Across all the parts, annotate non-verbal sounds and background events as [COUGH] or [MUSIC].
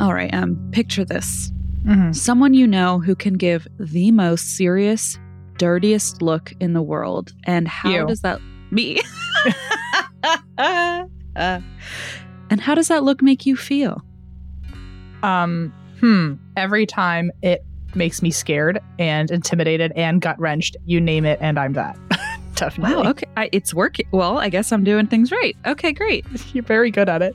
All right, um, picture this. Mhm. Someone you know who can give the most serious, dirtiest look in the world. And how You. does that me? Uh, [LAUGHS] and how does that look make you feel? Um, hmm. Every time it makes me scared and intimidated and gut wrenched. You name it, and I'm that. [LAUGHS] Definitely. Wow, okay. I, it's working. Well, I guess I'm doing things right. Okay, great. [LAUGHS] You're very good at it.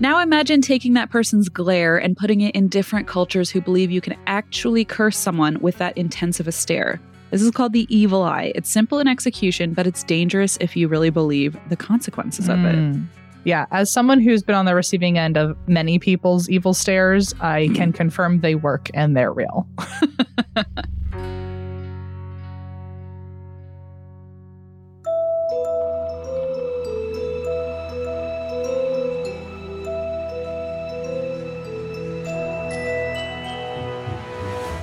Now imagine taking that person's glare and putting it in different cultures who believe you can actually curse someone with that intense of a stare. This is called the evil eye. It's simple in execution, but it's dangerous if you really believe the consequences of it. Mm. Yeah, as someone who's been on the receiving end of many people's evil stares, I Hmm. can confirm they work and they're real. [LAUGHS]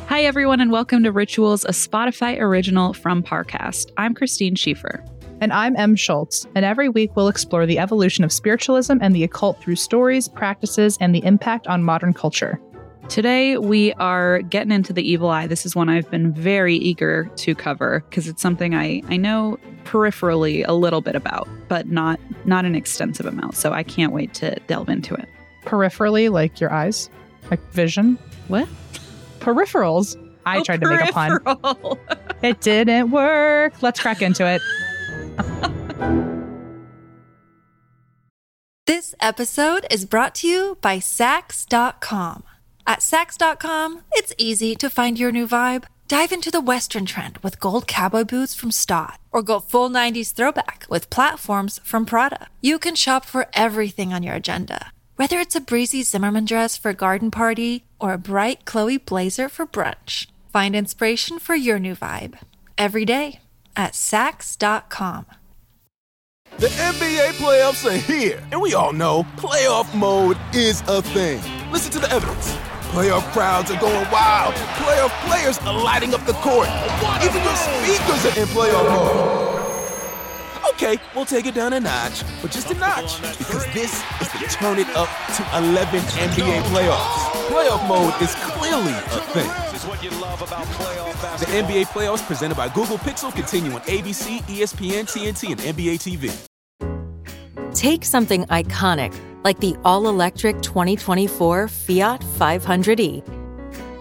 Hi, everyone, and welcome to Rituals, a Spotify original from Parcast. I'm Christine Schieffer. And I'm Em Schulz, and every week we'll explore the evolution of spiritualism and the occult through stories, practices, and the impact on modern culture. Today, we are getting into the evil eye. This is one I've been very eager to cover because it's something I, I know peripherally a little bit about, but not not an extensive amount. So I can't wait to delve into it. Peripherally, like your eyes, like vision. What? Peripherals. I Oh, tried to make a pun. [LAUGHS] It didn't work. Let's crack into it. This episode is brought to you by Saks.com. At Saks.com, it's easy to find your new vibe. Dive into the Western trend with gold cowboy boots from Staud, or go full 90s throwback with platforms from Prada. You can shop for everything on your agenda, whether it's a breezy Zimmermann dress for a garden party or a bright Chloe blazer for brunch. Find inspiration for your new vibe every day at Saks.com. The NBA playoffs are here, and we all know playoff mode is a thing. Listen to the evidence. Playoff crowds are going wild. Playoff players are lighting up the court. Even your speakers are in playoff mode. Okay, we'll take it down a notch, but just a notch, because this is the turn it up to 11 NBA playoffs. Playoff mode is clearly a thing. The NBA playoffs presented by Google Pixel continue on ABC, ESPN, TNT, and NBA TV. Take something iconic like the all electric 2024 Fiat 500e.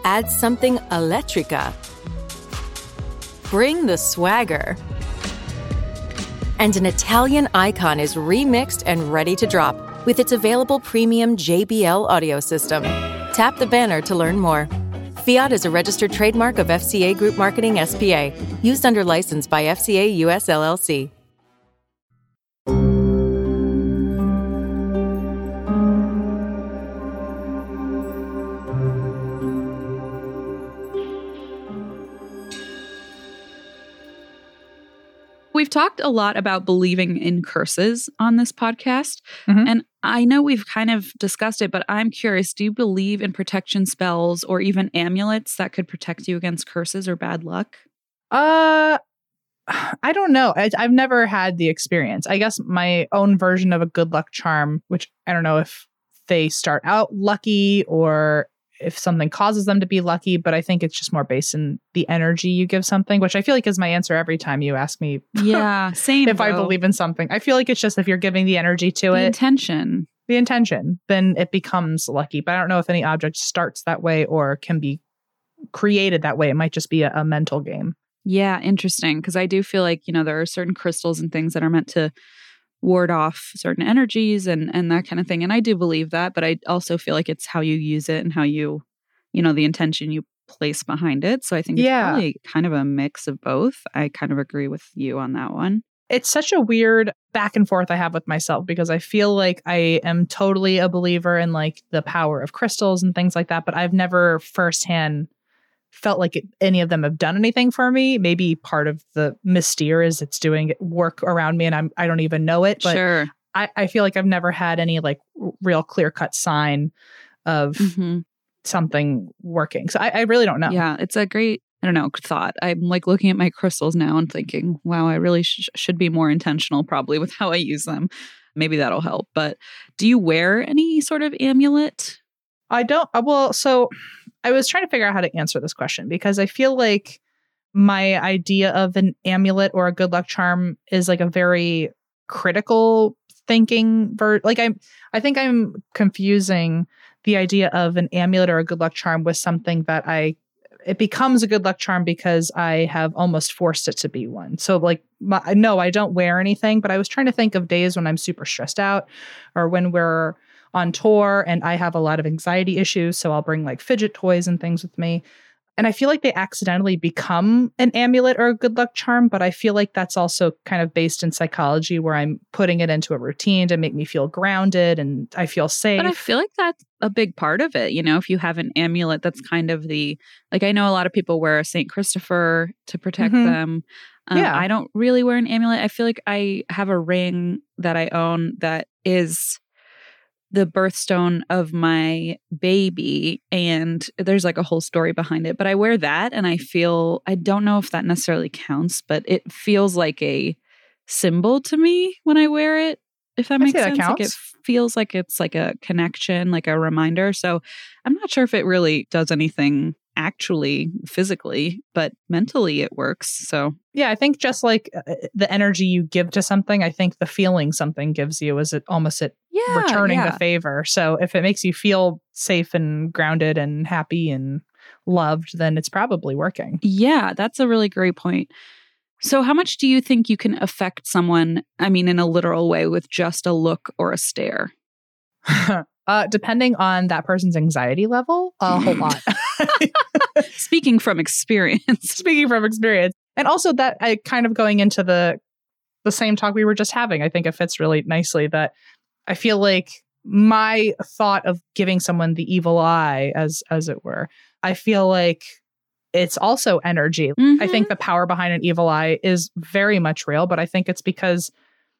Add something electrica. Bring the swagger. And an Italian icon is remixed and ready to drop with its available premium JBL audio system. Tap the banner to learn more. Fiat is a registered trademark of FCA Group Marketing SPA, used under license by FCA US LLC. Talked a lot about believing in curses on this podcast. Mhm. And I know we've kind of discussed it, but I'm curious do you believe in protection spells or even amulets that could protect you against curses or bad luck? Uh, I don't know. I, I've never had the experience. I guess my own version of a good luck charm, which I don't know if they start out lucky or if something causes them to be lucky, but I think it's just more based in the energy you give something, which I feel like is my answer every time you ask me Yeah, [LAUGHS] same. if I believe in something. I feel like it's just if you're giving the energy to the it, intention. the intention, then it becomes lucky. But I don't know if any object starts that way or can be created that way. It might just be a, a mental game. Yeah, interesting. Because I do feel like, you know, there are certain crystals and things that are meant to ward off certain energies and and that kind of thing. And I do believe that, but I also feel like it's how you use it and how you, you know, the intention you place behind it. So I think it's Yeah. probably kind of a mix of both. I kind of agree with you on that one. it's such a weird back and forth I have with myself because I feel like I am totally a believer in like the power of crystals and things like that, but I've never firsthand felt like it, any of them have done anything for me. Maybe part of the mystere is it's doing work around me and I'm I don't even know it, but sure. I, I feel like I've never had any like real clear cut sign of Mhm. something working. So I, I really don't know. Yeah, it's a great, I don't know, thought. I'm like looking at my crystals now and thinking, wow, I really sh- should be more intentional probably with how I use them. maybe that'll help. But do you wear any sort of amulet? I don't. uh, Well, so I was trying to figure out how to answer this question because I feel like my idea of an amulet or a good luck charm is like a very critical thinking ver like I'm I think I'm confusing the idea of an amulet or a good luck charm with something that I it becomes a good luck charm because I have almost forced it to be one. So like my, no, I don't wear anything, but I was trying to think of days when I'm super stressed out or when we're on tour and I have a lot of anxiety issues, so I'll bring like fidget toys and things with me. And I feel like they accidentally become an amulet or a good luck charm, but I feel like that's also kind of based in psychology where I'm putting it into a routine to make me feel grounded and I feel safe. But I feel like that's a big part of it. You know, if you have an amulet, that's kind of the like I know a lot of people wear a Saint Christopher to protect Mhm. them. Um, Yeah. I don't really wear an amulet. I feel like I have a ring that I own that is the birthstone of my baby and there's like a whole story behind it but i wear that and i feel i don't know if that necessarily counts but it feels like a symbol to me when i wear it if that makes say that sense like it feels like it's like a connection like a reminder so i'm not sure if it really does anything actually physically but mentally it works so. Yeah, I think just like uh, the energy you give to something, I think the feeling something gives you is it almost it yeah returning yeah. the favor. So if it makes you feel safe and grounded and happy and loved, then it's probably working. Yeah, that's a really great point. So, how much do you think you can affect someone, I mean, in a literal way, with just a look or a stare? [LAUGHS] uh, depending on that person's anxiety level, a whole [LAUGHS] lot. [LAUGHS] Speaking from experience. Speaking from experience, and also that I kind of going into the the same talk we were just having, I think it fits really nicely that I feel like my thought of giving someone the evil eye, as as it were, I feel like it's also energy. I think mm-hmm. the power behind an evil eye is very much real, but I think it's because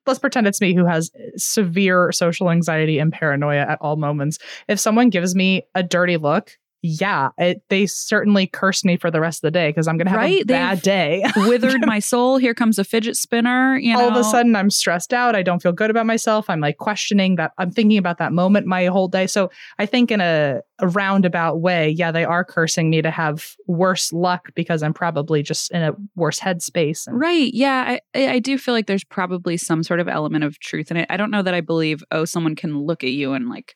let's pretend it's me who has eh, severe social anxiety and paranoia at all moments. If someone gives me a dirty look, yeah, it, they certainly curse me for the rest of the day because I'm going to have a Right? bad They've day. [LAUGHS] withered my soul. Here comes a fidget spinner. You know, all of a sudden I'm stressed out. I don't feel good about myself. I'm like questioning that. I'm thinking about that moment my whole day. So I think in a, a roundabout way, yeah, they are cursing me to have worse luck because I'm probably just in a worse headspace. And Right. Yeah. I, I I do feel like there's probably some sort of element of truth in it. I don't know that I believe, oh, someone can look at you and like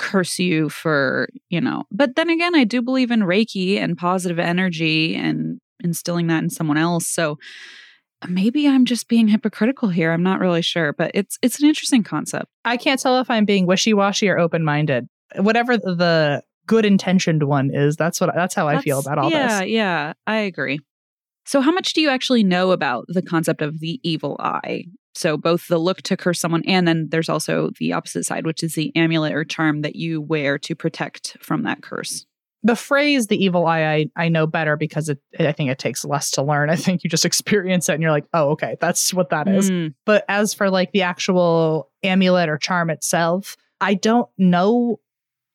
curse you for, you know, but then again, I do believe in Reiki and positive energy and instilling that in someone else. So maybe I'm just being hypocritical here. I'm not really sure, but it's it's an interesting concept. I can't tell if I'm being wishy washy or open minded. Whatever the good intentioned one is, that's what that's how I feel about all yeah, this. Yeah, I agree. So, how much do you actually know about the concept of the evil eye? So, both the look to curse someone, and then there's also the opposite side, which is the amulet or charm that you wear to protect from that curse. The phrase "the evil eye" I, I know better because it, I think it takes less to learn. I think you just [LAUGHS] experience it and you're like, oh, okay, that's what that is. Mm, But as for like the actual amulet or charm itself, I don't know.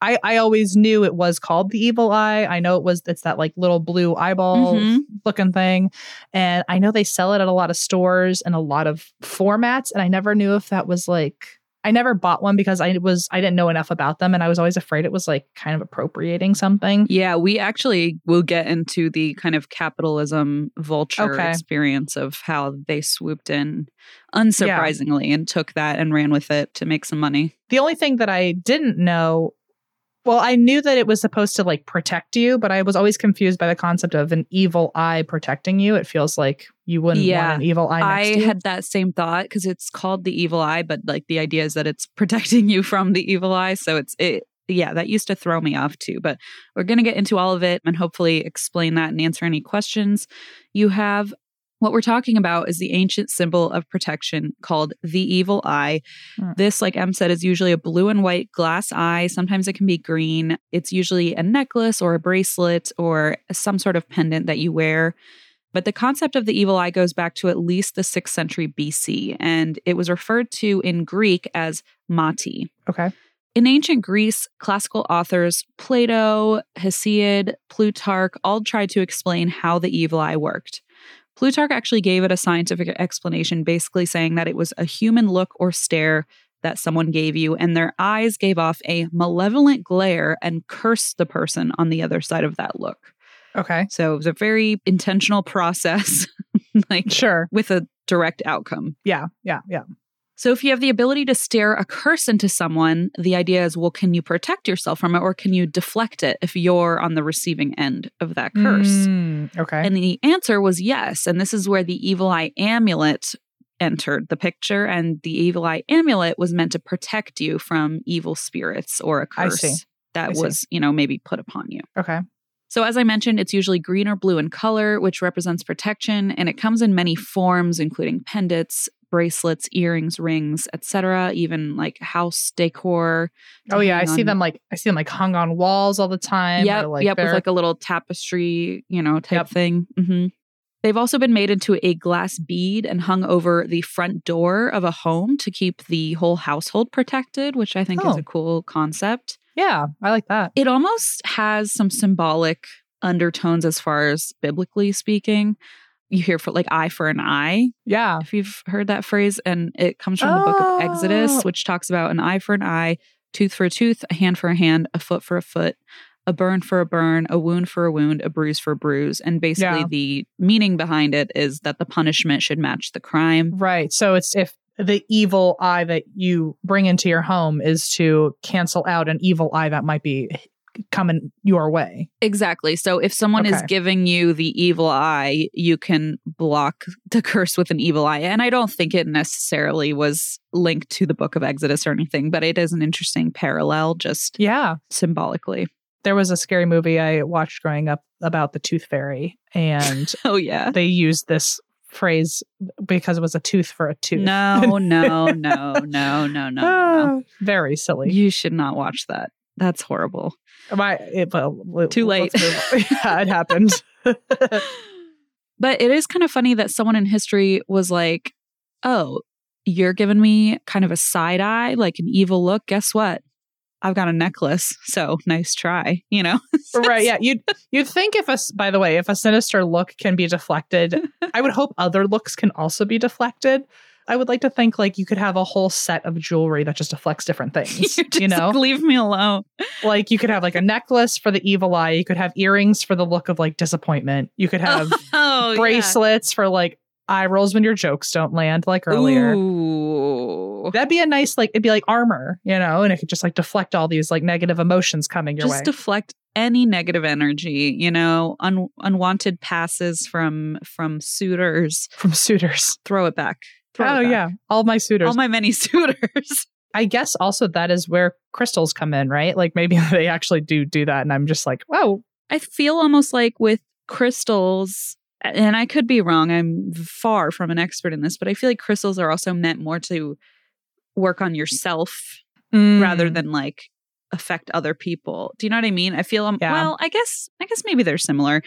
I, I always knew it was called the evil eye. I know it was it's that like little blue eyeball Mhm. looking thing. And I know they sell it at a lot of stores and a lot of formats. And I never knew if that was like I never bought one because I was I didn't know enough about them and I was always afraid it was like kind of appropriating something. Yeah, we actually will get into the kind of capitalism vulture Okay. experience of how they swooped in unsurprisingly and took that and ran with it to make some money. The only thing that I didn't know, well, I knew that it was supposed to like protect you, but I was always confused by the concept of an evil eye protecting you. It feels like you wouldn't Yeah. want an evil eye I to you. had that same thought because it's called the evil eye, but like the idea is that it's protecting you from the evil eye. So it's it. Yeah, that used to throw me off too. But we're going to get into all of it and hopefully explain that and answer any questions you have. What we're talking about is the ancient symbol of protection called the evil eye. Hmm. This, like Em said, is usually a blue and white glass eye. Sometimes it can be green. It's usually a necklace or a bracelet or some sort of pendant that you wear. But the concept of the evil eye goes back to at least the 6th century BC, and it was referred to in Greek as mati. okay. In ancient Greece, classical authors Plato, Hesiod, Plutarch all tried to explain how the evil eye worked. Plutarch actually gave it a scientific explanation, basically saying that it was a human look or stare that someone gave you, and their eyes gave off a malevolent glare and cursed the person on the other side of that look. Okay. So it was a very intentional process, [LAUGHS] like Sure. with a direct outcome. Yeah. Yeah. Yeah. So if you have the ability to stare a curse into someone, the idea is well, can you protect yourself from it or can you deflect it if you're on the receiving end of that curse? Mm, okay. And the answer was yes. And this is where the evil eye amulet entered the picture. And the evil eye amulet was meant to protect you from evil spirits or a curse that I see. was, you know, maybe put upon you. okay. So, as I mentioned, it's usually green or blue in color, which represents protection, and it comes in many forms, including pendants, bracelets, earrings, rings, etc. Even like house decor. Oh yeah, I hang see them like I see them like hung on walls all the time. Yeah, like yep, with like a little tapestry, you know, type Yep. thing. hmm They've also been made into a glass bead and hung over the front door of a home to keep the whole household protected, which I think is Oh. a cool concept. yeah, I like that. It almost has some symbolic undertones as far as biblically speaking. You hear for like eye for an eye, Yeah. if you've heard that phrase, and it comes from the book of Exodus, Oh. which talks about an eye for an eye, tooth for a tooth, a hand for a hand, a foot for a foot, a burn for a burn, a wound for a wound, a bruise for a bruise. And basically, Yeah. the meaning behind it is that the punishment should match the crime. Right. So it's if the evil eye that you bring into your home is to cancel out an evil eye that might be coming your way. Exactly. So if someone is giving you the evil eye, you can block the curse with an evil eye. And I don't think it necessarily was linked to the book of Exodus or anything, but it is an interesting parallel just Yeah. symbolically. There was a scary movie I watched growing up about the tooth fairy and [LAUGHS] Oh, yeah. they used this phrase because it was a tooth for a tooth. No, no, [LAUGHS] no, no, no, no, no. Ah, Very silly. You should not watch that. That's horrible. My, it, well, Too late. [LAUGHS] yeah, it happened. [LAUGHS] But it is kind of funny that someone in history was like, oh, you're giving me kind of a side eye, like an evil look. Guess what? I've got a necklace. So nice try, you know? [LAUGHS] right yeah you'd you'd think if a, by the way if a sinister look can be deflected i would hope other looks can also be deflected i would like to think like you could have a whole set of jewelry that just deflects different [LAUGHS] things just you know leave me alone. like you could have like a necklace for the evil eye you could have earrings for the look of like disappointment you could have [LAUGHS] oh, yeah. bracelets for like eye rolls when your jokes don't land like earlier Ooh. That'd be a nice, like, it'd be like armor, you know, and it could just like deflect all these like negative emotions coming your Just way Just deflect any negative energy, you know, un- unwanted passes from from suitors. from suitors. Throw it back. Oh, back. yeah. All my suitors. All my many [LAUGHS] suitors. I guess also that is where crystals come in, right? Like maybe [LAUGHS] they actually do do that. And I'm just like, whoa. I feel almost like with crystals, and I could be wrong, I'm far from an expert in this, but I feel like crystals are also meant more to work on yourself Mm. rather than like affect other people. Do you know what I mean? I feel um, Yeah. well, I guess I guess maybe they're similar.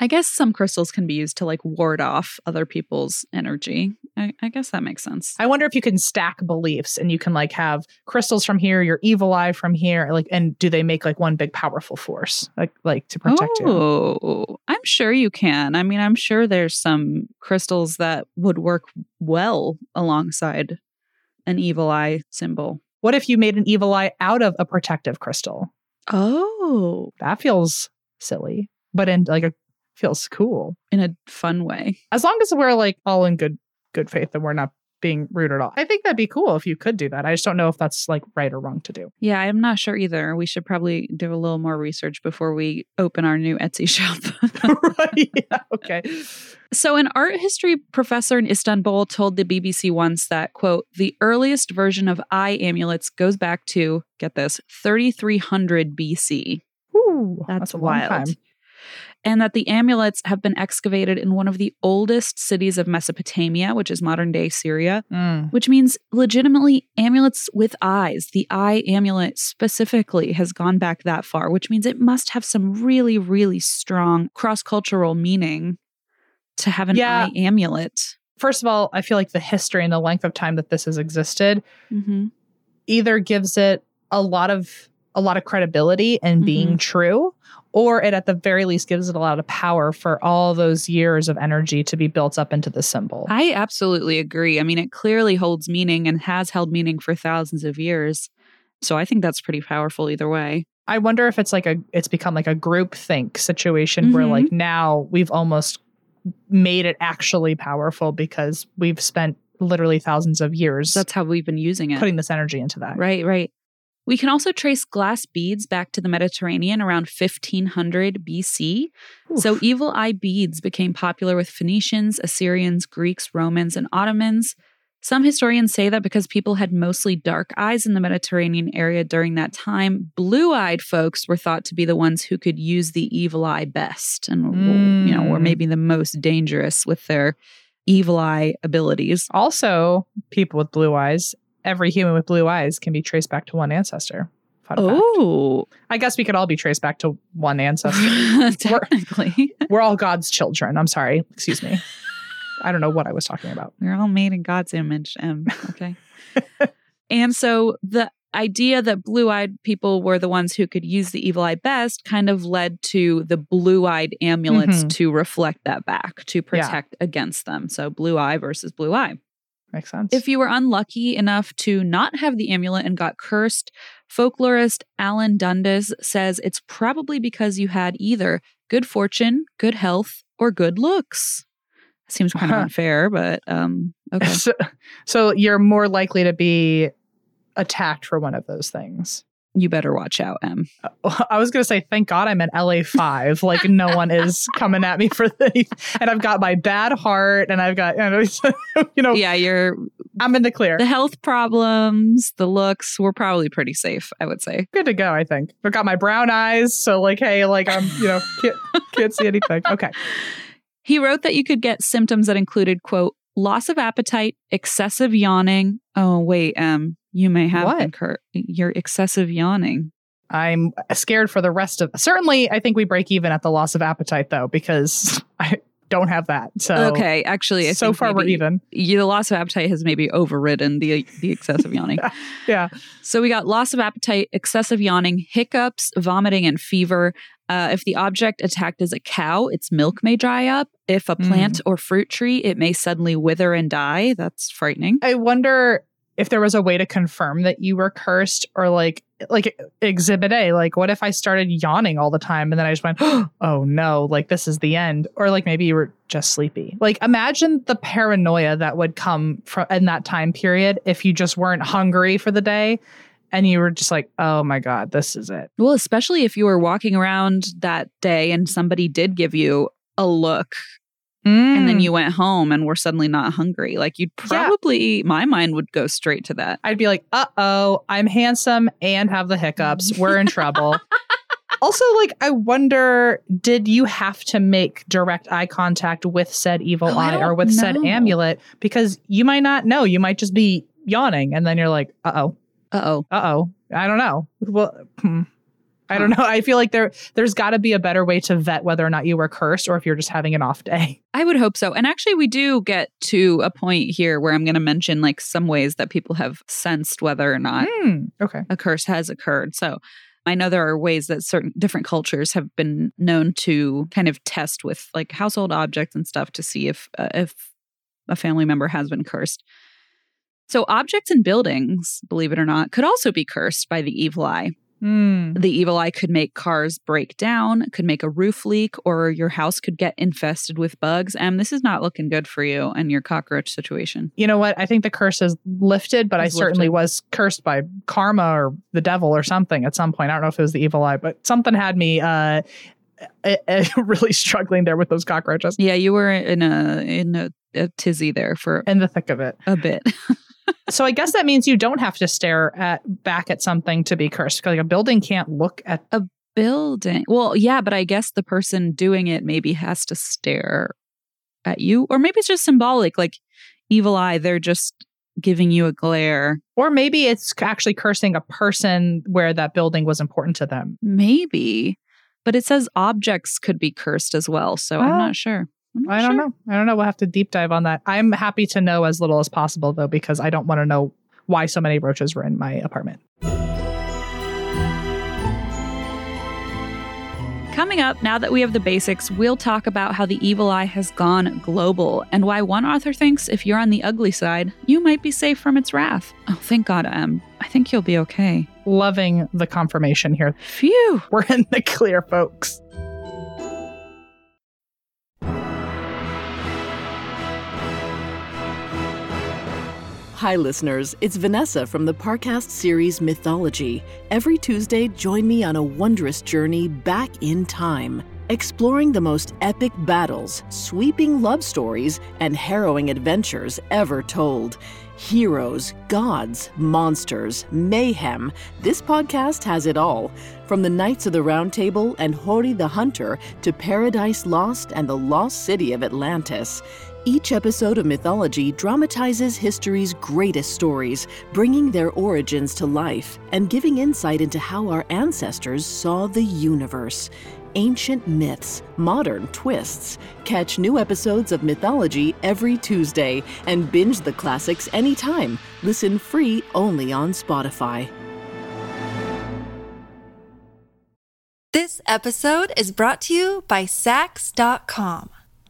I guess some crystals can be used to like ward off other people's energy. I, I guess that makes sense. I wonder if you can stack beliefs and you can like have crystals from here, your evil eye from here, like, and do they make like one big powerful force, like, like to protect you? oh, I'm sure you can. I mean, I'm sure there's some crystals that would work well alongside an evil eye symbol. What if you made an evil eye out of a protective crystal? Oh, That feels silly, but in like a feels cool. in a fun way. As long as we're like all in good good faith and we're not being rude at all. I think that'd be cool if you could do that. I just don't know if that's like right or wrong to do. Yeah, I'm not sure either. We should probably do a little more research before we open our new Etsy shop. [LAUGHS] [LAUGHS] right. Yeah. Okay. so, an art history professor in Istanbul told the BBC once that, quote, the earliest version of eye amulets goes back to, get this, 3300 BC. Ooh, That's, a long wild. And that the amulets have been excavated in one of the oldest cities of Mesopotamia, which is modern day Syria, Mm. which means legitimately amulets with eyes. The eye amulet specifically has gone back that far, which means it must have some really, really strong cross cultural meaning to have an Yeah. eye amulet. First of all, I feel like the history and the length of time that this has existed Mm-hmm. either gives it a lot of a lot of credibility in being true, or it at the very least gives it a lot of power for all those years of energy to be built up into the symbol. I absolutely agree. I mean, it clearly holds meaning and has held meaning for thousands of years. So I think that's pretty powerful either way. I wonder if it's like a it's become like a group think situation where Mhm. like now we've almost made it actually powerful because we've spent literally thousands of years That's how we've been using it. putting this energy into that. Right, right. We can also trace glass beads back to the Mediterranean around 1500 BC. So, evil eye beads became popular with Phoenicians, Assyrians, Greeks, Romans, and Ottomans. Some historians say that because people had mostly dark eyes in the Mediterranean area during that time, blue eyed folks were thought to be the ones who could use the evil eye best and, you know, were Mm. maybe the most dangerous with their evil eye abilities. Also, people with blue eyes, every human with blue eyes can be traced back to one ancestor. Oh, I guess we could all be traced back to one ancestor. [LAUGHS] technically. [LAUGHS] We're all God's children. I'm sorry. Excuse me. I don't know what I was talking about. We're all made in God's image. Um, okay. [LAUGHS] and so the idea that blue eyed people were the ones who could use the evil eye best kind of led to the blue eyed amulets Mhm. to reflect that back, to protect against them. So blue eye versus blue eye. Makes sense. If you were unlucky enough to not have the amulet and got cursed, folklorist Alan Dundes says it's probably because you had either good fortune, good health, or good looks. Seems kind of unfair, but um, okay. [LAUGHS] so, so you're more likely to be attacked for one of those things. You better watch out, Em. [LAUGHS] I was going to say, thank God I'm in LA 5. Like, no one is [LAUGHS] coming at me for this. And I've got my bad heart and I've got, you know, [LAUGHS] you know Yeah, you're I'm in the clear. the health problems, the looks, we're probably pretty safe, I would say. Good to go, I think. I've got my brown eyes. So, like, hey, like, I'm, you know, can't, can't see anything. Okay. He wrote that you could get symptoms that included, quote, loss of appetite, excessive yawning. Oh, wait, um, you may have What? incur- your excessive yawning. I'm scared for the rest of. Certainly, I think we break even at the loss of appetite, though, because [LAUGHS] I don't have that. So, okay, actually, I so far we're even. you- The loss of appetite has maybe overridden the the excessive [LAUGHS] yawning. Yeah. So we got loss of appetite, excessive yawning, hiccups, vomiting, and fever. Uh, if the object attacked is a cow, its milk may dry up. If a plant or fruit tree, it may suddenly wither and die. That's frightening. I wonder if there was a way to confirm that you were cursed or like like exhibit A, like what if I started yawning all the time and then I just went, [GASPS] oh no, like this is the end. Or like maybe you were just sleepy. Like imagine the paranoia that would come from in that time period if you just weren't hungry for the day and you were just like, oh my God, this is it. Well, especially if you were walking around that day and somebody did give you a look and then Mm. you went home and were suddenly not hungry. Like you'd Yeah. probably, my mind would go straight to that. I'd be like, uh oh, I'm handsome and have the hiccups. We're in trouble. [LAUGHS] also, like, I wonder, did you have to make direct eye contact with said evil Oh, eye or with said amulet? Because you might not know. You might just be yawning and then you're like, uh oh, Uh oh. uh oh. I don't know. Well, hmm. I don't know. I feel like there there's got to be a better way to vet whether or not you were cursed or if you're just having an off day. [LAUGHS] I would hope so. And actually, we do get to a point here where I'm going to mention like some ways that people have sensed whether or not Hmm. Okay. a curse has occurred. So I know there are ways that certain different cultures have been known to kind of test with like household objects and stuff to see if uh, if a family member has been cursed. So objects and buildings, believe it or not, could also be cursed by the evil eye. Hmm. The evil eye could make cars break down, could make a roof leak, or your house could get infested with bugs. And this is not looking good for you and your cockroach situation. you know what? I think the curse is lifted, but I certainly lifted. was cursed by karma or the devil or something at some point. I don't know if it was the evil eye, but something had me uh, [LAUGHS] eh, eh, really struggling there with those cockroaches Yeah, you were in a in a, a tizzy there for in the thick of it. a bit. [LAUGHS] So I guess that means you don't have to stare at back at something to be cursed like a building can't look at. A building. Well, yeah, but I guess the person doing it maybe has to stare at you, or maybe it's just symbolic, like evil eye. They're just giving you a glare. Or maybe it's actually cursing a person where that building was important to them. Maybe, but it says objects could be cursed as well. So I'm ah. not sure. I'm not I don't sure. know. I don't know. We'll have to deep dive on that. I'm happy to know as little as possible though, because I don't want to know why so many roaches were in my apartment. Coming up, now that we have the basics, we'll talk about how the evil eye has gone global and why one author thinks if you're on the ugly side, you might be safe from its wrath. Oh, thank God, Em. I think you'll be okay. Loving the confirmation here. Phew. We're in the clear, folks. Hi, listeners. It's Vanessa from the Parcast series Mythology. Every Tuesday, join me on a wondrous journey back in time, exploring the most epic battles, sweeping love stories, and harrowing adventures ever told. Heroes, gods, monsters, mayhem. This podcast has it all. From the Knights of the Round Table and Hori the Hunter to Paradise Lost and the Lost City of Atlantis. Each episode of Mythology dramatizes history's greatest stories, bringing their origins to life and giving insight into how our ancestors saw the universe. Ancient myths, modern twists. Catch new episodes of Mythology every Tuesday and binge the classics anytime. Listen free only on Spotify. This episode is brought to you by Saks.com.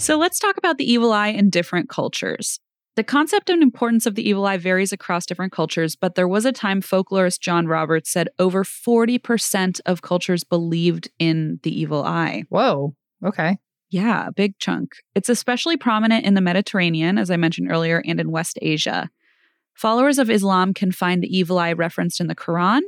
So let's talk about the evil eye in different cultures. The concept and importance of the evil eye varies across different cultures, but there was a time folklorist John Roberts said over 40% of cultures believed in the evil eye. Whoa. Okay. Yeah, a big chunk. It's especially prominent in the Mediterranean, as I mentioned earlier, and in West Asia. Followers of Islam can find the evil eye referenced in the Quran.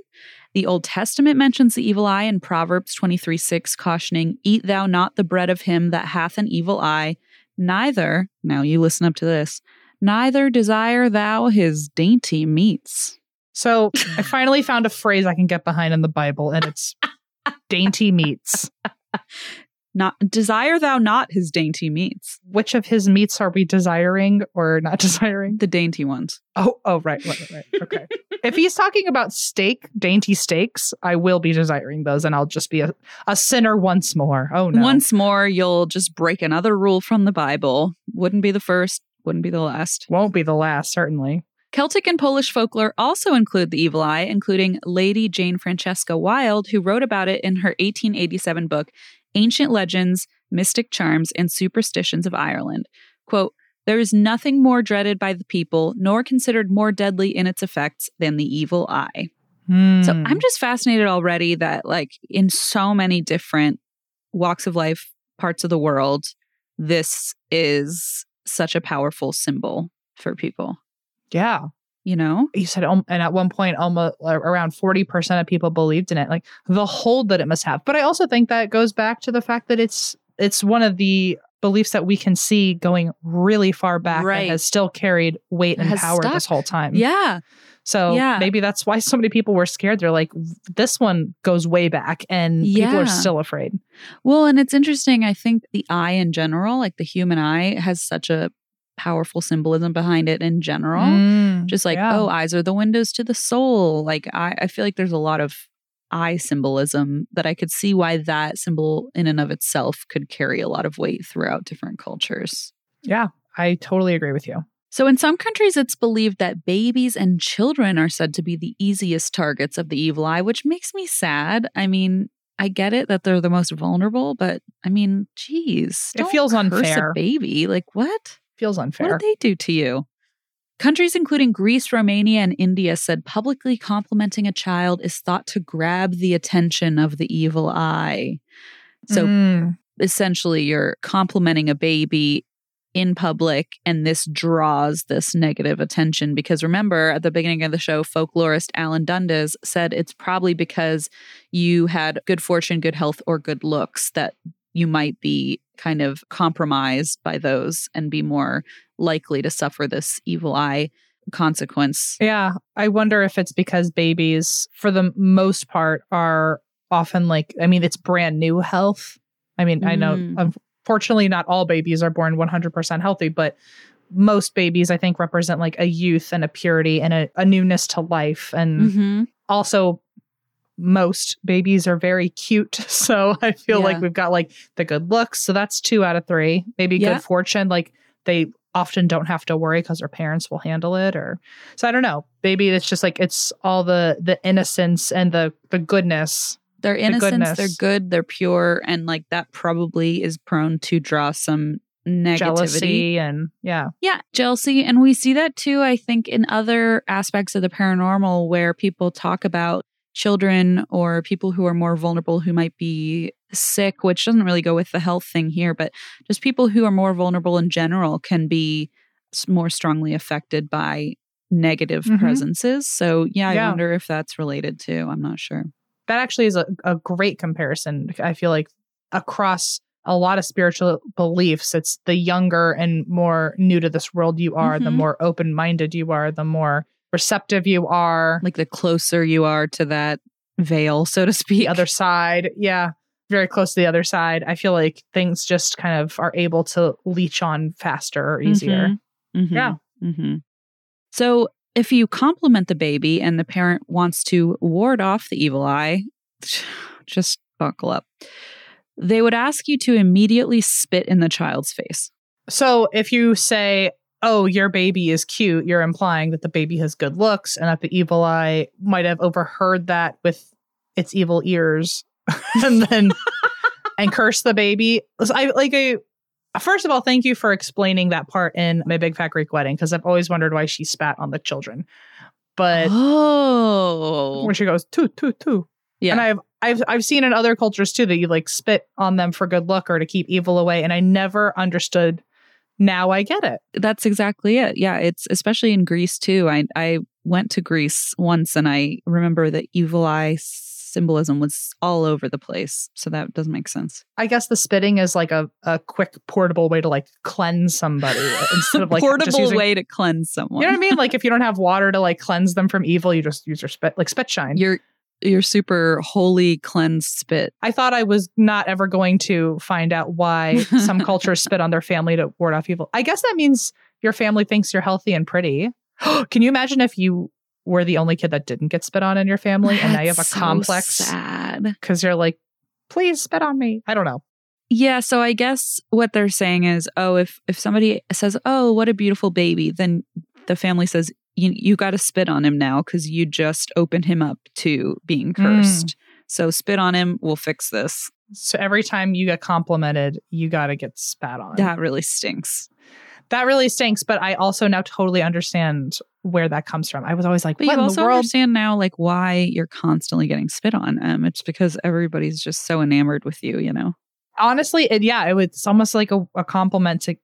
The Old Testament mentions the evil eye in Proverbs 23 6, cautioning, Eat thou not the bread of him that hath an evil eye, neither, now you listen up to this, neither desire thou his dainty meats. So I finally found a phrase I can get behind in the Bible, and it's [LAUGHS] dainty meats. Not desire thou not his dainty meats, Which of his meats are we desiring or not [LAUGHS] desiring? the dainty ones. Oh, oh, right, right, right. Okay. if he's talking about steak, dainty steaks, I will be desiring those, and I'll just be a, a sinner once more. Oh no. Once more, you'll just break another rule from the Bible. Wouldn't be the first, wouldn't be the last. won't be the last, certainly. Celtic and Polish folklore also include the evil eye, including Lady Jane Francesca Wilde, who wrote about it in her 1887 book, Ancient Legends, Mystic Charms, and Superstitions of Ireland. Quote, there is nothing more dreaded by the people, nor considered more deadly in its effects than the evil eye. So Hmm. I'm just fascinated already that, like, in so many different walks of life, parts of the world, this is such a powerful symbol for people, yeah. You know? You said, um, and at one point, almost around 40% of people believed in it, like the hold that it must have. But I also think that goes back to the fact that it's it's one of the beliefs that we can see going really far back Right. and has still carried weight and power this whole time. Yeah. So Yeah. maybe that's why so many people were scared. They're like, this one goes way back, and people are still afraid. Well, and it's interesting. I think the eye in general, like the human eye, has such a powerful symbolism behind it in general. Mm, Just like, yeah. oh, eyes are the windows to the soul. Like, I, I feel like there's a lot of eye symbolism that I could see why that symbol in and of itself could carry a lot of weight throughout different cultures. yeah, I totally agree with you. So, in some countries, it's believed that babies and children are said to be the easiest targets of the evil eye, which makes me sad. I mean, I get it that they're the most vulnerable, but I mean, geez, It feels unfair. A baby, like what? Feels unfair. What did they do to you? Countries including Greece, Romania, and India said publicly complimenting a child is thought to grab the attention of the evil eye. So Mm, essentially, you're complimenting a baby in public, and this draws this negative attention. Because remember, at the beginning of the show, folklorist Alan Dundes said it's probably because you had good fortune, good health, or good looks that you might be kind of compromised by those and be more likely to suffer this evil eye consequence. Yeah. I wonder if it's because babies, for the most part, are often like, I mean, it's brand new health. I mean, I know, Mm. unfortunately, not all babies are born 100% healthy, but most babies, I think, represent like a youth and a purity and a, a newness to life. And Mm-hmm. also, most babies are very cute. [LAUGHS] So I feel Yeah. like we've got like the good looks. So that's two out of three. Maybe Yeah. good fortune. Like they often don't have to worry because their parents will handle it or so I don't know. Maybe it's just like it's all the the innocence and the the goodness. They're innocent, they're good, they're pure, and like that probably is prone to draw some negativity. Jealousy and yeah. Yeah, jealousy. And we see that too, I think, in other aspects of the paranormal where people talk about children or people who are more vulnerable who might be sick, which doesn't really go with the health thing here, but just people who are more vulnerable in general can be more strongly affected by negative Mhm. presences. So, yeah, I Yeah. wonder if that's related to. I'm not sure. That actually is a, a great comparison. I feel like across a lot of spiritual beliefs, it's the younger and more new to this world you are, the Mhm. more open minded you are, the more receptive you are. Like the closer you are to that veil, so to speak. the other side. Yeah. Very close to the other side. I feel like things just kind of are able to leech on faster or easier. Mhm. Yeah. hmm So if you compliment the baby and the parent wants to ward off the evil eye, [SIGHS] just buckle up. They would ask you to immediately spit in the child's face. So if you say, oh, your baby is cute, you're implying that the baby has good looks and that the evil eye might have overheard that with its evil ears [LAUGHS] and then [LAUGHS] and curse the baby. So I like a First of all, thank you for explaining that part in my Big Fat Greek Wedding because I've always wondered why she spat on the children. But oh, when she goes toot toot toot, yeah. And I've I've I've seen in other cultures too that you like spit on them for good luck or to keep evil away. And I never understood. Now I get it. That's exactly it. Yeah, it's especially in Greece too. I I went to Greece once and I remember the evil eye symbolism was all over the place. So that doesn't make sense. I guess the spitting is like a, a quick portable way to like cleanse somebody [LAUGHS] instead of like portable just using, way to cleanse someone. You know what I mean? Like if you don't have water to like cleanse them from evil, you just use your spit like spit shine. Your your super holy cleansed spit. I thought I was not ever going to find out why [LAUGHS] some cultures spit on their family to ward off evil. I guess that means your family thinks you're healthy and pretty. [GASPS] Can you imagine if you were the only kid that didn't get spit on in your family and now you have a so complex sad. because you're like, please spit on me. I don't know. Yeah, so I guess what they're saying is, oh, if if somebody says, "Oh, what a beautiful baby," then the family says, "You you got to spit on him now because you just opened him up to being cursed." So spit on him. We'll fix this. So every time you get complimented, you got to get spat on. That really stinks. that really stinks. But I also now totally understand where that comes from. I was always like, But what you also the world? understand now, like why you're constantly getting spit on. Um, it's because everybody's just so enamored with you. You know, Honestly, it, yeah, it was almost like a, a compliment to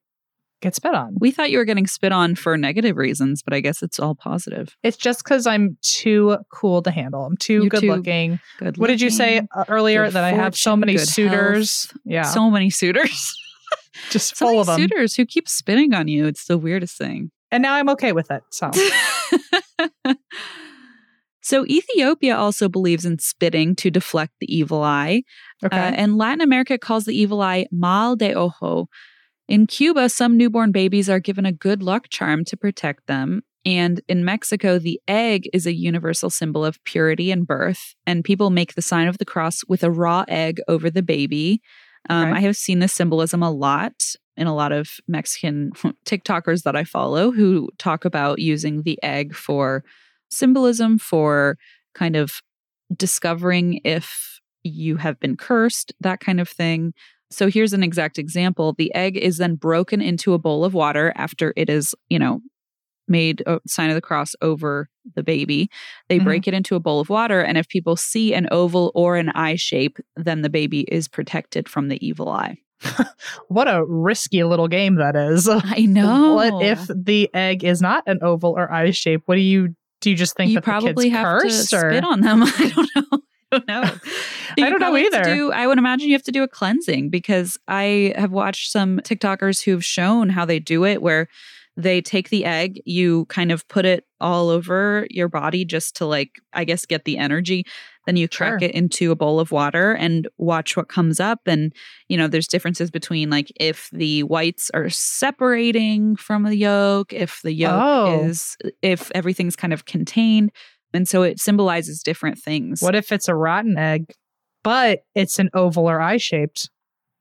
get spit on. we thought you were getting spit on for negative reasons, but I guess it's all positive. It's just because I'm too cool to handle. I'm too You're good too looking. Good. What did you say uh, earlier that I have so many suitors? health. Yeah, So many suitors. [LAUGHS] just so full many of them. suitors who keep spitting on you. It's the weirdest thing. And now I'm okay with it. So [LAUGHS] so Ethiopia also believes in spitting to deflect the evil eye, okay. uh, and Latin America calls the evil eye mal de ojo. In Cuba, some newborn babies are given a good luck charm to protect them. And in Mexico, the egg is a universal symbol of purity and birth. And people make the sign of the cross with a raw egg over the baby. Um, Okay. I have seen this symbolism a lot in a lot of Mexican [LAUGHS] TikTokers that I follow who talk about using the egg for symbolism, for kind of discovering if you have been cursed, that kind of thing. So here's an exact example. The egg is then broken into a bowl of water after it is, you know, made a sign of the cross over the baby. They Mhm. break it into a bowl of water. And if people see an oval or an eye shape, then the baby is protected from the evil eye. [LAUGHS] what a risky little game that is. [LAUGHS] I know. What if the egg is not an oval or eye shape? What do you do? You just think you that probably the kid's have cursed, to or spit on them? [LAUGHS] I don't know. I don't know. [LAUGHS] I don't know probably have to either. do- I would imagine you have to do a cleansing because I have watched some TikTokers who've shown how they do it, where they take the egg, you kind of put it all over your body just to like, I guess, get the energy. Then you crack Sure. it into a bowl of water and watch what comes up. And, you know, there's differences between like if the whites are separating from the yolk, if the yolk Oh. is, if everything's kind of contained. And so it symbolizes different things. What if it's a rotten egg, but it's an oval or eye shaped?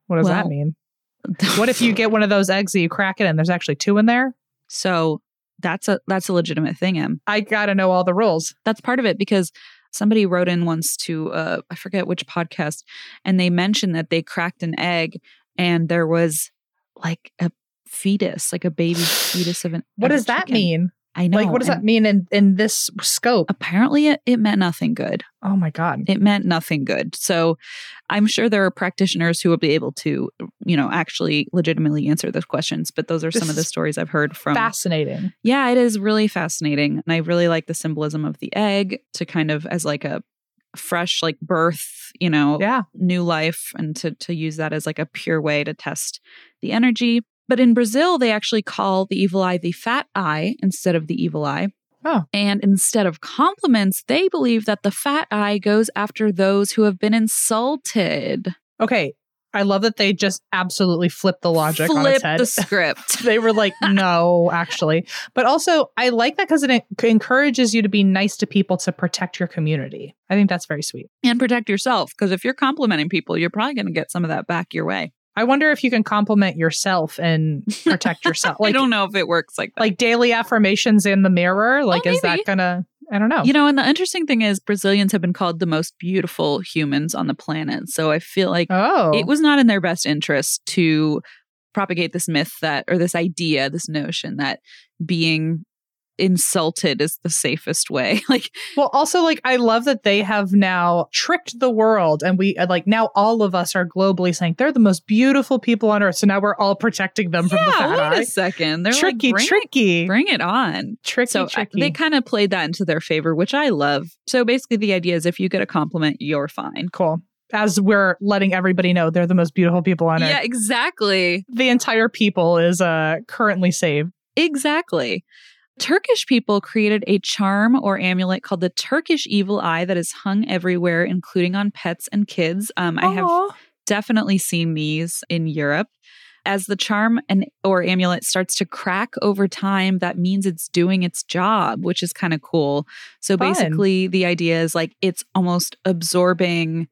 What does that mean? [LAUGHS] What if you get one of those eggs that you crack it and there's actually two in there? So that's a that's a legitimate thing, Em. I gotta know all the rules. That's part of it because somebody wrote in once to uh I forget which podcast and they mentioned that they cracked an egg and there was like a fetus, like a baby fetus of an What does that chicken. mean? I know. like, what does and that mean in in this scope? Apparently it, it meant nothing good. Oh my god! It meant nothing good. So I'm sure there are practitioners who will be able to, you know, actually legitimately answer those questions. But those are some of the stories I've heard from Fascinating. Yeah, it is really fascinating. And I really like the symbolism of the egg to kind of as like a fresh like birth, you know, Yeah. new life and to to use that as like a pure way to test the energy. But in Brazil, they actually call the evil eye the fat eye instead of the evil eye. Oh. And instead of compliments, they believe that the fat eye goes after those who have been insulted. Okay. I love that they just absolutely flipped the logic on its head. the [LAUGHS] script. they were like, [LAUGHS] no, actually. But also, I like that because it encourages you to be nice to people to protect your community. I think that's very sweet. and protect yourself. Because if you're complimenting people, you're probably going to get some of that back your way. I wonder if you can compliment yourself and protect yourself. Like, [LAUGHS] I don't know if it works like that. like daily affirmations in the mirror. Like, is that gonna? I don't know. You know, and the interesting thing is, Brazilians have been called the most beautiful humans on the planet. So I feel like oh, it was not in their best interest to propagate this myth that, or this idea, this notion that being insulted is the safest way. [LAUGHS] Like, Well, also, like, I love that they have now tricked the world, and we uh, like now all of us are globally saying they're the most beautiful people on earth. So now we're all protecting them from the yeah, fat wait eye. a second. They're tricky, like, bring, tricky, It, bring it on. tricky, So I- they kind of played that into their favor, which I love. So basically, the idea is if you get a compliment, you're fine. cool. As we're letting everybody know they're the most beautiful people on earth. Yeah, exactly. The entire people is uh currently saved. Exactly. Turkish people created a charm or amulet called the Turkish Evil Eye that is hung everywhere, including on pets and kids. Um, I have definitely seen these in Europe. As the charm and or amulet starts to crack over time, that means it's doing its job, which is kind of cool. So Fun. basically, the idea is like it's almost absorbing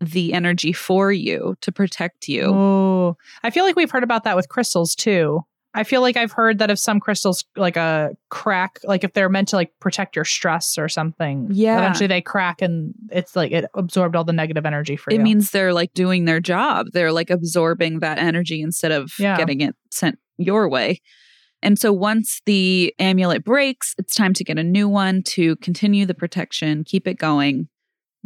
the energy for you to protect you. Oh, I feel like we've heard about that with crystals too. I feel like I've heard that if some crystals like a crack, like if they're meant to like protect your stress or something, Yeah. eventually they crack and it's like it absorbed all the negative energy for it you. It means they're like doing their job. They're like absorbing that energy instead of Yeah. getting it sent your way. And so once the amulet breaks, it's time to get a new one to continue the protection, keep it going.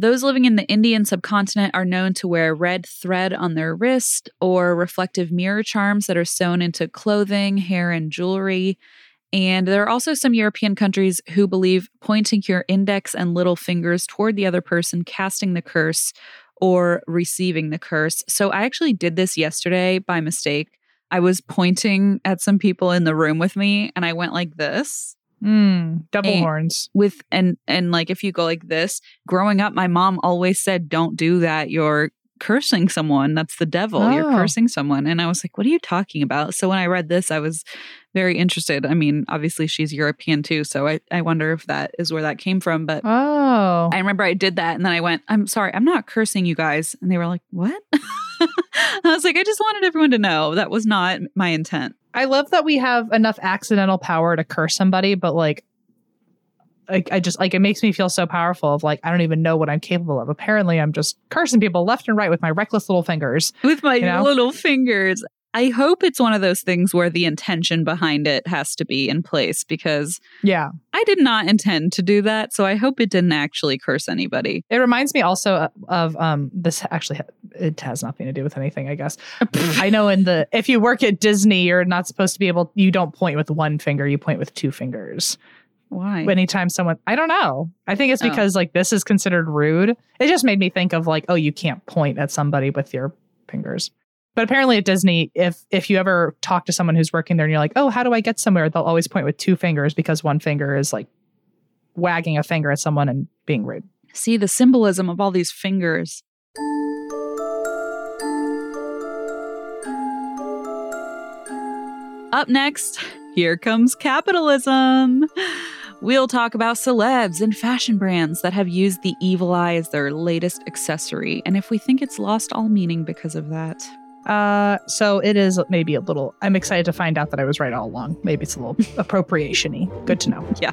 Those living in the Indian subcontinent are known to wear red thread on their wrist or reflective mirror charms that are sewn into clothing, hair, and jewelry. And there are also some European countries who believe pointing your index and little fingers toward the other person casting the curse or receiving the curse. So I actually did this yesterday by mistake. I was pointing at some people in the room with me and I went like this Mm, double And- horns. with and and like if you go like this, growing up my mom always said don't do that. You're cursing someone. That's the devil. You're Oh. cursing someone. And I was like, what are you talking about? So when I read this, I was very interested. I mean, obviously she's European too, so I I wonder if that is where that came from, but Oh, I remember I did that and then I went, I'm sorry, I'm not cursing you guys. And they were like, What? [LAUGHS] I was like, I just wanted everyone to know that was not my intent. I love that we have enough accidental power to curse somebody, but like, I, I just like it makes me feel so powerful. Of like, I don't even know what I'm capable of. Apparently, I'm just cursing people left and right with my reckless little fingers. With my You know? little fingers. I hope it's one of those things where the intention behind it has to be in place because Yeah, I did not intend to do that. So I hope it didn't actually curse anybody. it reminds me also of um. This actually it has nothing to do with anything. I guess [LAUGHS] I know in the if you work at Disney, you're not supposed to be able. You don't point with one finger. You point with two fingers. Why? anytime someone I don't know. I think it's Oh. because like this is considered rude. It just made me think of like, oh, you can't point at somebody with your fingers. But apparently at Disney, if if you ever talk to someone who's working there and you're like, oh, how do I get somewhere? They'll always point with two fingers because one finger is like wagging a finger at someone and being rude. See the symbolism of all these fingers. Up next, here comes capitalism. We'll talk about celebs and fashion brands that have used the evil eye as their latest accessory, and if we think it's lost all meaning because of that. Uh, so it is maybe a little. I'm excited to find out that I was right all along. Maybe it's a little [LAUGHS] appropriation-y. Good to know. Yeah.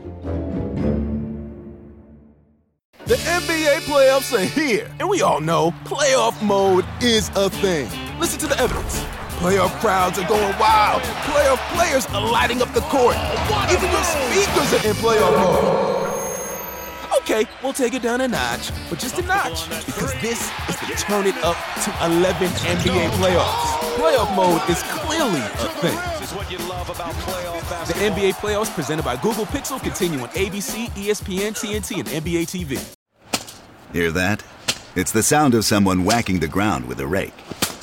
The NBA playoffs are here, and we all know playoff mode is a thing. Listen to the evidence. Playoff crowds are going wild. Playoff players are lighting up the court. Even your speakers are in playoff mode. Okay, we'll take it down a notch, but just a notch, because this is the turn it up to 11 NBA playoffs. Playoff mode is clearly a thing. The NBA playoffs presented by Google Pixel continue on ABC, ESPN, TNT, and NBA TV. Hear that? It's the sound of someone whacking the ground with a rake.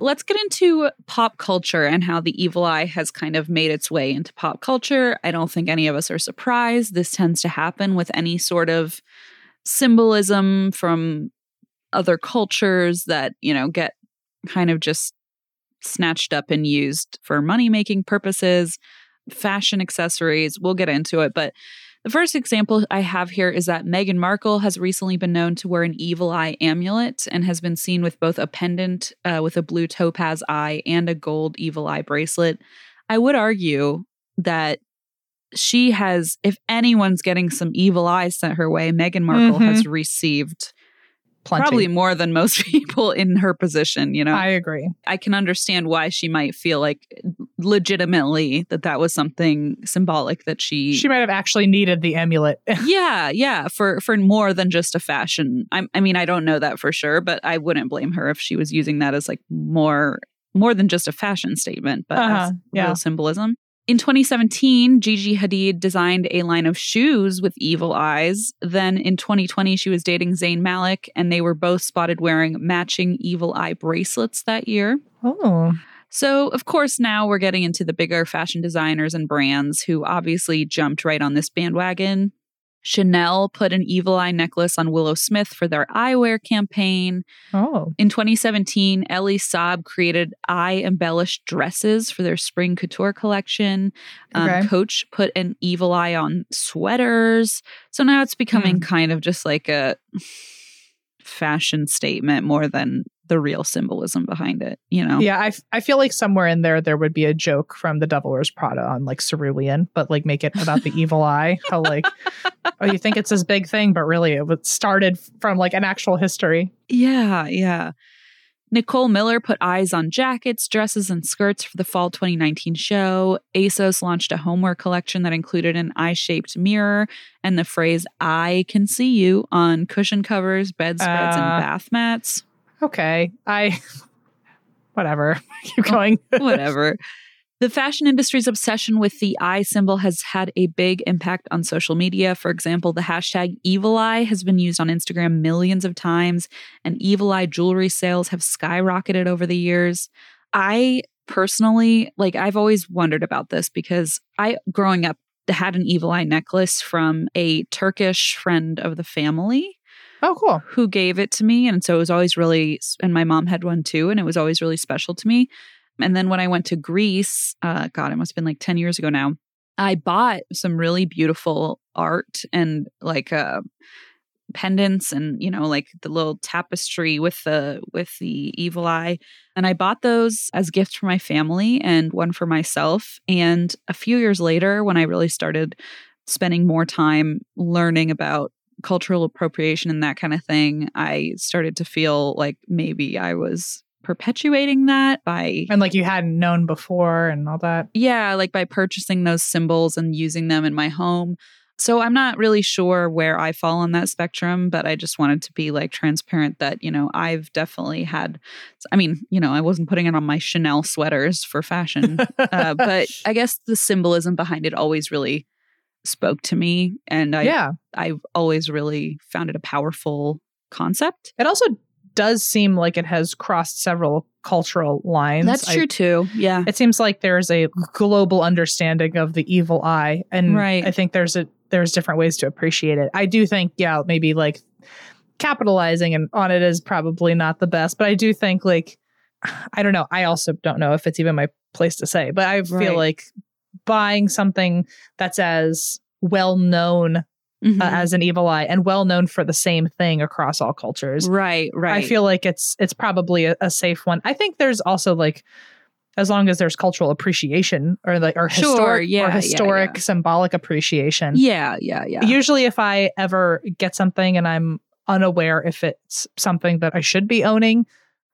Let's get into pop culture and how the evil eye has kind of made its way into pop culture. I don't think any of us are surprised. This tends to happen with any sort of symbolism from other cultures that, you know, get kind of just snatched up and used for money making purposes, fashion accessories. We'll get into it. But the first example I have here is that Meghan Markle has recently been known to wear an evil eye amulet and has been seen with both a pendant uh, with a blue topaz eye and a gold evil eye bracelet. I would argue that she has, if anyone's getting some evil eyes sent her way, Meghan Markle has received Plenty. probably more than most [LAUGHS] people in her position. You know, I agree. I can understand why she might feel like legitimately that that was something symbolic that she. She might have actually needed the amulet. [LAUGHS] yeah, yeah, for for more than just a fashion. I, I mean, I don't know that for sure, but I wouldn't blame her if she was using that as like more more than just a fashion statement, but Uh-huh, yeah. real symbolism. In 2017, Gigi Hadid designed a line of shoes with evil eyes. Then in 2020, she was dating Zayn Malik, and they were both spotted wearing matching evil eye bracelets that year. oh. So, of course, now we're getting into the bigger fashion designers and brands who obviously jumped right on this bandwagon. Chanel put an evil eye necklace on Willow Smith for their eyewear campaign. Oh. In 2017, Elie Saab created eye embellished dresses for their spring couture collection. Um, Okay. Coach put an evil eye on sweaters. So now it's becoming kind of just like a fashion statement more than the real symbolism behind it, you know? Yeah, I, f- I feel like somewhere in there there would be a joke from the Devil Wears Prada on like cerulean, but like make it about the evil eye. How like, [LAUGHS] oh, you think it's this big thing, but really it was started from like an actual history. Yeah, yeah. Nicole Miller put eyes on jackets, dresses, and skirts for the fall 2019 show. ASOS launched a homeware collection that included an eye shaped mirror and the phrase, I can see you on cushion covers, bedspreads, Uh, and bath mats. Okay, I [LAUGHS] whatever. [LAUGHS] Keep going. [LAUGHS] Whatever. The fashion industry's obsession with the eye symbol has had a big impact on social media. For example, the hashtag evil eye has been used on Instagram millions of times, and evil eye jewelry sales have skyrocketed over the years. I personally, like, I've always wondered about this because I, growing up, had an evil eye necklace from a Turkish friend of the family oh, cool. who gave it to me. And so it was always really, and my mom had one too, and it was always really special to me. And then when I went to Greece, uh, God, it must have been like 10 years ago now, I bought some really beautiful art and like uh, pendants and, you know, like the little tapestry with the, with the evil eye. And I bought those as gifts for my family and one for myself. And a few years later, when I really started spending more time learning about cultural appropriation and that kind of thing, I started to feel like maybe I was perpetuating that by And like you hadn't known before and all that. yeah, like by purchasing those symbols and using them in my home. So I'm not really sure where I fall on that spectrum, but I just wanted to be like transparent that, you know, I've definitely had, I mean, you know, I wasn't putting it on my Chanel sweaters for fashion, uh, but [LAUGHS] I guess the symbolism behind it always really spoke to me. And I, yeah. I've always really found it a powerful concept. It also does seem like it has crossed several cultural lines. That's I- true too. Yeah. it seems like there's a global understanding of the evil eye and Right. i think there's a there's different ways to appreciate it i do think yeah maybe like capitalizing and on it is probably not the best but i do think like [SIGHS] i don't know i also don't know if it's even my place to say but i feel Right. like buying something that's as well known Mhm. uh, as an evil eye and well known for the same thing across all cultures right. Right. I feel like it's it's probably a, a safe one. I think there's also like as long as there's cultural appreciation or like or Sure, historic yeah, or yeah, historic yeah. symbolic appreciation. yeah. Yeah. Yeah. Usually if I ever get something and I'm unaware if it's something that I should be owning,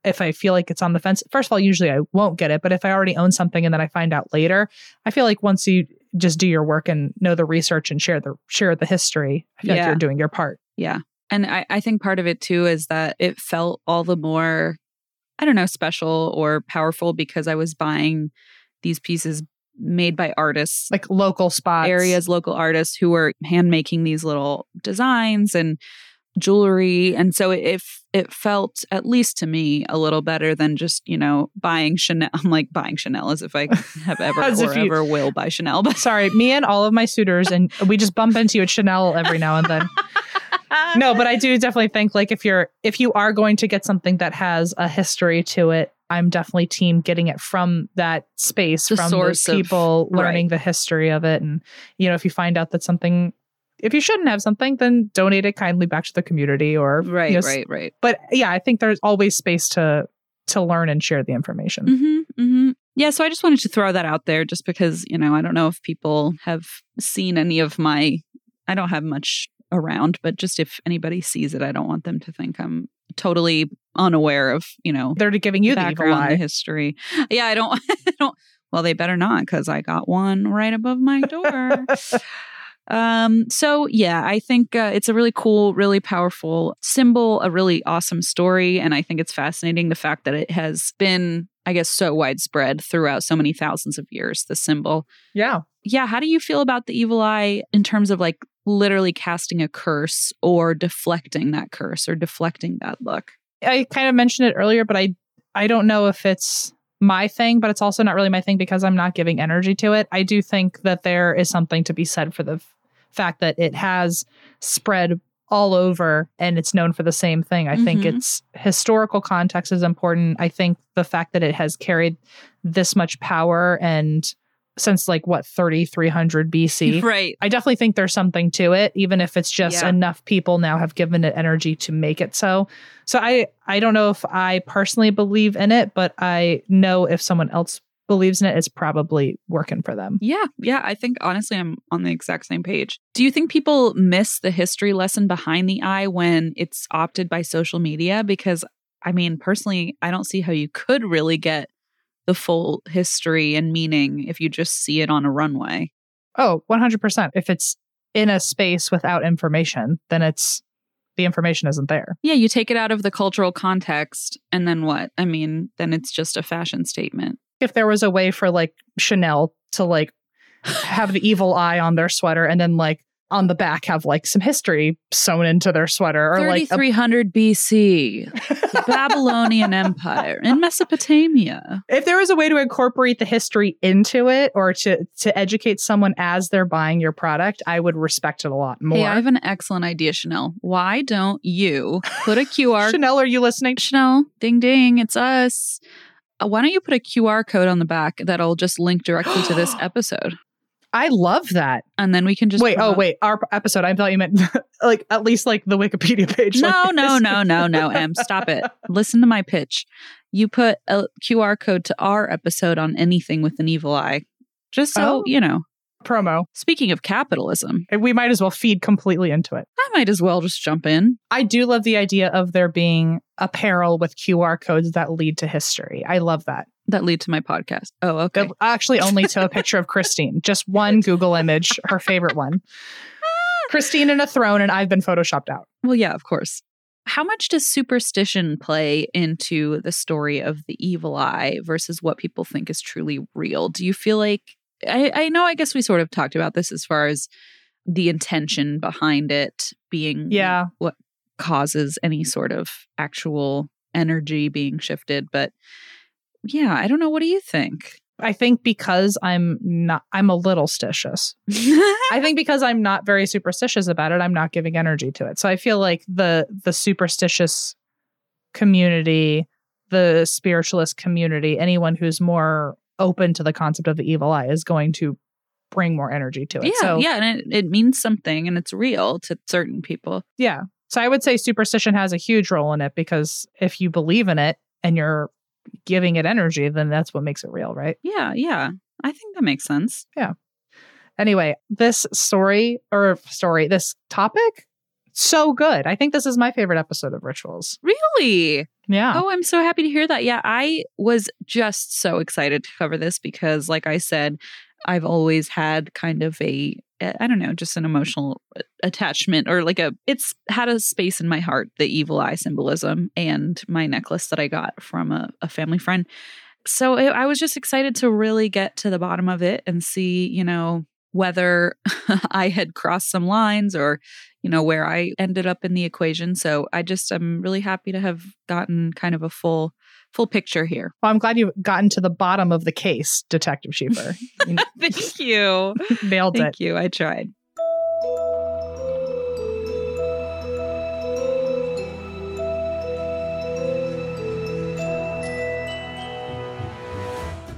if I feel like it's on the fence, first of all, usually I won't get it. But if I already own something and then I find out later, I feel like once you just do your work and know the research and share the share the history, I feel like you're doing your part. Yeah. And I, I think part of it too is that it felt all the more, I don't know, special or powerful because I was buying these pieces made by artists, Like local spots. areas, local artists who were hand making these little designs and jewelry. And so it, it, felt, at least to me, a little better than just, you know, buying Chanel. [LAUGHS] I'm like buying Chanel as if I [LAUGHS] have ever As or if you- ever will buy Chanel. But Sorry, me and all of my suitors, and we just bump into you at Chanel every now and then. [LAUGHS] no, but I do definitely think like if you're if you are going to get something that has a history to it, I'm definitely team getting it from that space, The from those of- people learning right. the history of it, and you know if you find out that something. If you shouldn't have something, then donate it kindly back to the community, or you right, know, right, right. But yeah, I think there's always space to to learn and share the information. hmm hmm Yeah, so I just wanted to throw that out there just because, you know, I don't know if people have seen any of my I don't have much around, but just if anybody sees it, I don't want them to think I'm totally unaware of, you know, They're giving you the background, the eye. history. Yeah, I don't [LAUGHS] I don't well, they better not because I got one right above my door. [LAUGHS] Um, so yeah, I think uh, it's a really cool, really powerful symbol, a really awesome story. And I think it's fascinating the fact that it has been, I guess, so widespread throughout so many thousands of years, the symbol. Yeah. Yeah. How do you feel about the evil eye in terms of like literally casting a curse or deflecting that curse or deflecting that look? I kind of mentioned it earlier, but I I don't know if it's my thing, but it's also not really my thing because I'm not giving energy to it. I do think that there is something to be said for the f- fact that it has spread all over and it's known for the same thing. I think Mhm. its historical context is important. I think the fact that it has carried this much power and since like what 3300 BC. [LAUGHS] Right. I definitely think there's something to it, even if it's just Yeah. enough people now have given it energy to make it so. So I I don't know if I personally believe in it, but I know if someone else believes in it, it's probably working for them. Yeah, yeah. I think honestly, I'm on the exact same page. Do you think people miss the history lesson behind the eye when it's opted by social media? Because I mean, personally, I don't see how you could really get the full history and meaning if you just see it on a runway. Oh, 100%. If it's in a space without information, then it's the information isn't there. Yeah, you take it out of the cultural context, and then what? I mean, then it's just a fashion statement. If there was a way for like Chanel to like have the evil eye on their sweater and then like on the back have like some history sewn into their sweater or like a BC, the [LAUGHS] Babylonian Empire in Mesopotamia. if there was a way to incorporate the history into it or to to educate someone as they're buying your product, I would respect it a lot more. Hey, I have an excellent idea, Chanel. Why don't you put a QR Chanel, are you listening? Chanel, ding ding, it's us. Uh, why don't you put a QR code on the back that'll just link directly to this [GASPS] episode? I love that. And then we can just wait, oh wait, our episode. I thought you meant [LAUGHS] like at least like the Wikipedia page. No, like no, no, no, no, [LAUGHS] Em, stop it. Listen to my pitch. You put a QR code to our episode on anything with an evil eye. Just so, Oh. you know. Promo. Speaking of capitalism, We might as well feed completely into it. I might as well just jump in. I do love the idea of there being apparel with QR codes that lead to history. I love that. That lead to my podcast. Oh, okay. That- Actually, only to a picture of Christine. Just one Google image, her favorite one. [LAUGHS] Christine in a throne, and I've been photoshopped out. Well, yeah, of course. How much does superstition play into the story of the evil eye versus what people think is truly real? Do you feel like I, I know I guess we sort of talked about this as far as the intention behind it being Yeah. what causes any sort of actual energy being shifted, but yeah, I don't know. What do you think? I think because I'm not, I'm a little stitious. [LAUGHS] I think because I'm not very superstitious about it, I'm not giving energy to it. So I feel like the the superstitious community, the spiritualist community, anyone who's more open to the concept of the evil eye is going to bring more energy to it. yeah, so yeah, and it, it means something and it's real to certain people. yeah. So I would say superstition has a huge role in it because if you believe in it and you're giving it energy, then that's what makes it real, right? Yeah, yeah. I think that makes sense. Yeah. Anyway, this story or story, this topic, so good. I think this is my favorite episode of Rituals. Really? Yeah. Oh, I'm so happy to hear that. Yeah, I was just so excited to cover this because, like I said, I've always had kind of a, eh, I don't know, just an emotional eh, attachment or like a, it's had a space in my heart, the evil eye symbolism and my necklace that I got from a, a family friend. So it, I was just excited to really get to the bottom of it and see, you know, whether [LAUGHS] I had crossed some lines or, you know, where I ended up in the equation. So I just am really happy to have gotten kind of a full full picture here. Well, I'm glad you've gotten to the bottom of the case, Detective. [LAUGHS] You Thank you. [LAUGHS] nailed Thank it. you. I tried.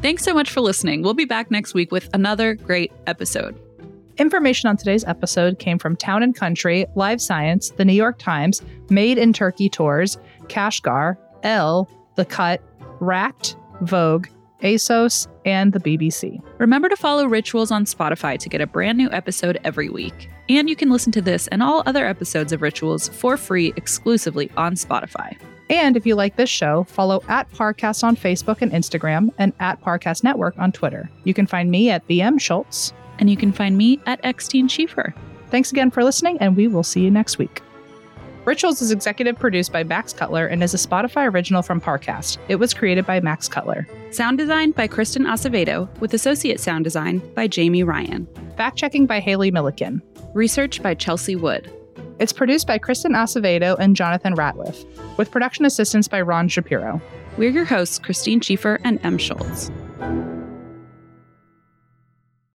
Thanks so much for listening. We'll be back next week with another great episode. Information on today's episode came from Town and Country, Live Science, The New York Times, Made in Turkey Tours, Kashgar, Elle, The Cut, Racked, Vogue, ASOS, and the BBC. Remember to follow Rituals on Spotify to get a brand new episode every week. And you can listen to this and all other episodes of Rituals for free exclusively on Spotify. And if you like this show, follow at Parcast on Facebook and Instagram and at Parcast Network on Twitter. You can find me at BM Schulz. And you can find me at Xtine Schiefer. Thanks again for listening, and we will see you next week. Rituals is executive produced by Max Cutler and is a Spotify original from Parcast. It was created by Max Cutler. Sound design by Kristen Acevedo, with associate sound design by Jamie Ryan. Fact checking by Haley Milliken. Research by Chelsea Wood. It's produced by Kristen Acevedo and Jonathan Ratliff, with production assistance by Ron Shapiro. We're your hosts, Christine Schiefer and Em Schulz.